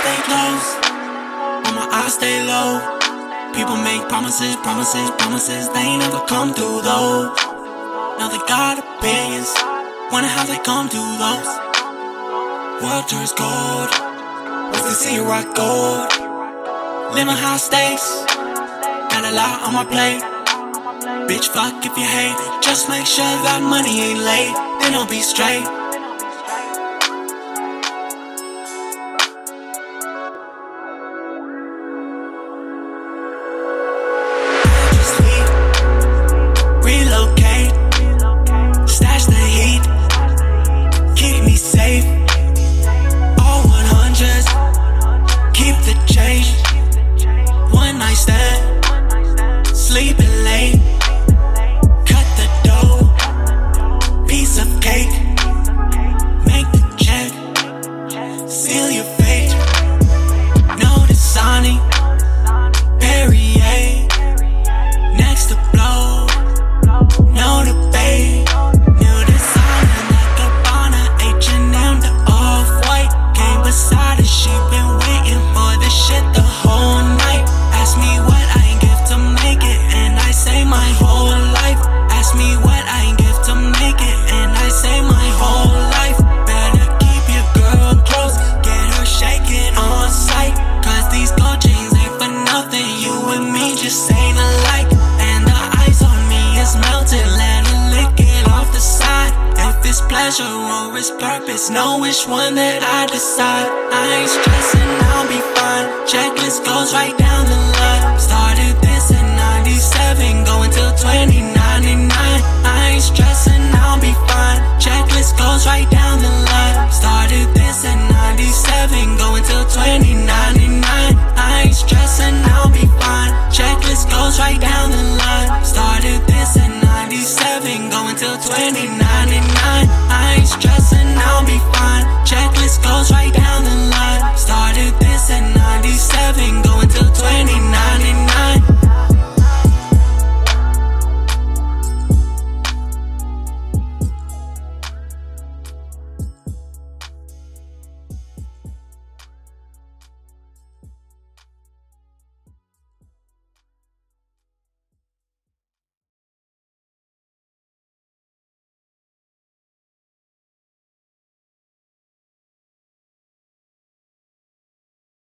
stay close, on my eyes stay low. People make promises, promises, promises, they ain't never come through though. Now they got opinions, wonder how they come through those. World turns cold, what's the see rock gold? Living high stakes, got a lot on my plate. Bitch, fuck if you hate, just make sure that money ain't late, then I'll be straight. Change. One night stand, sleeping late. Cut the dough, piece of cake. Make the check, seal your fate. No Dasani, pleasure or it's purpose, know which one that I decide. I ain't stressing, I'll be fine. Checklist goes right down the line. can go until 2099. I ain't stressing, I'll be fine. Checklist goes right down the line.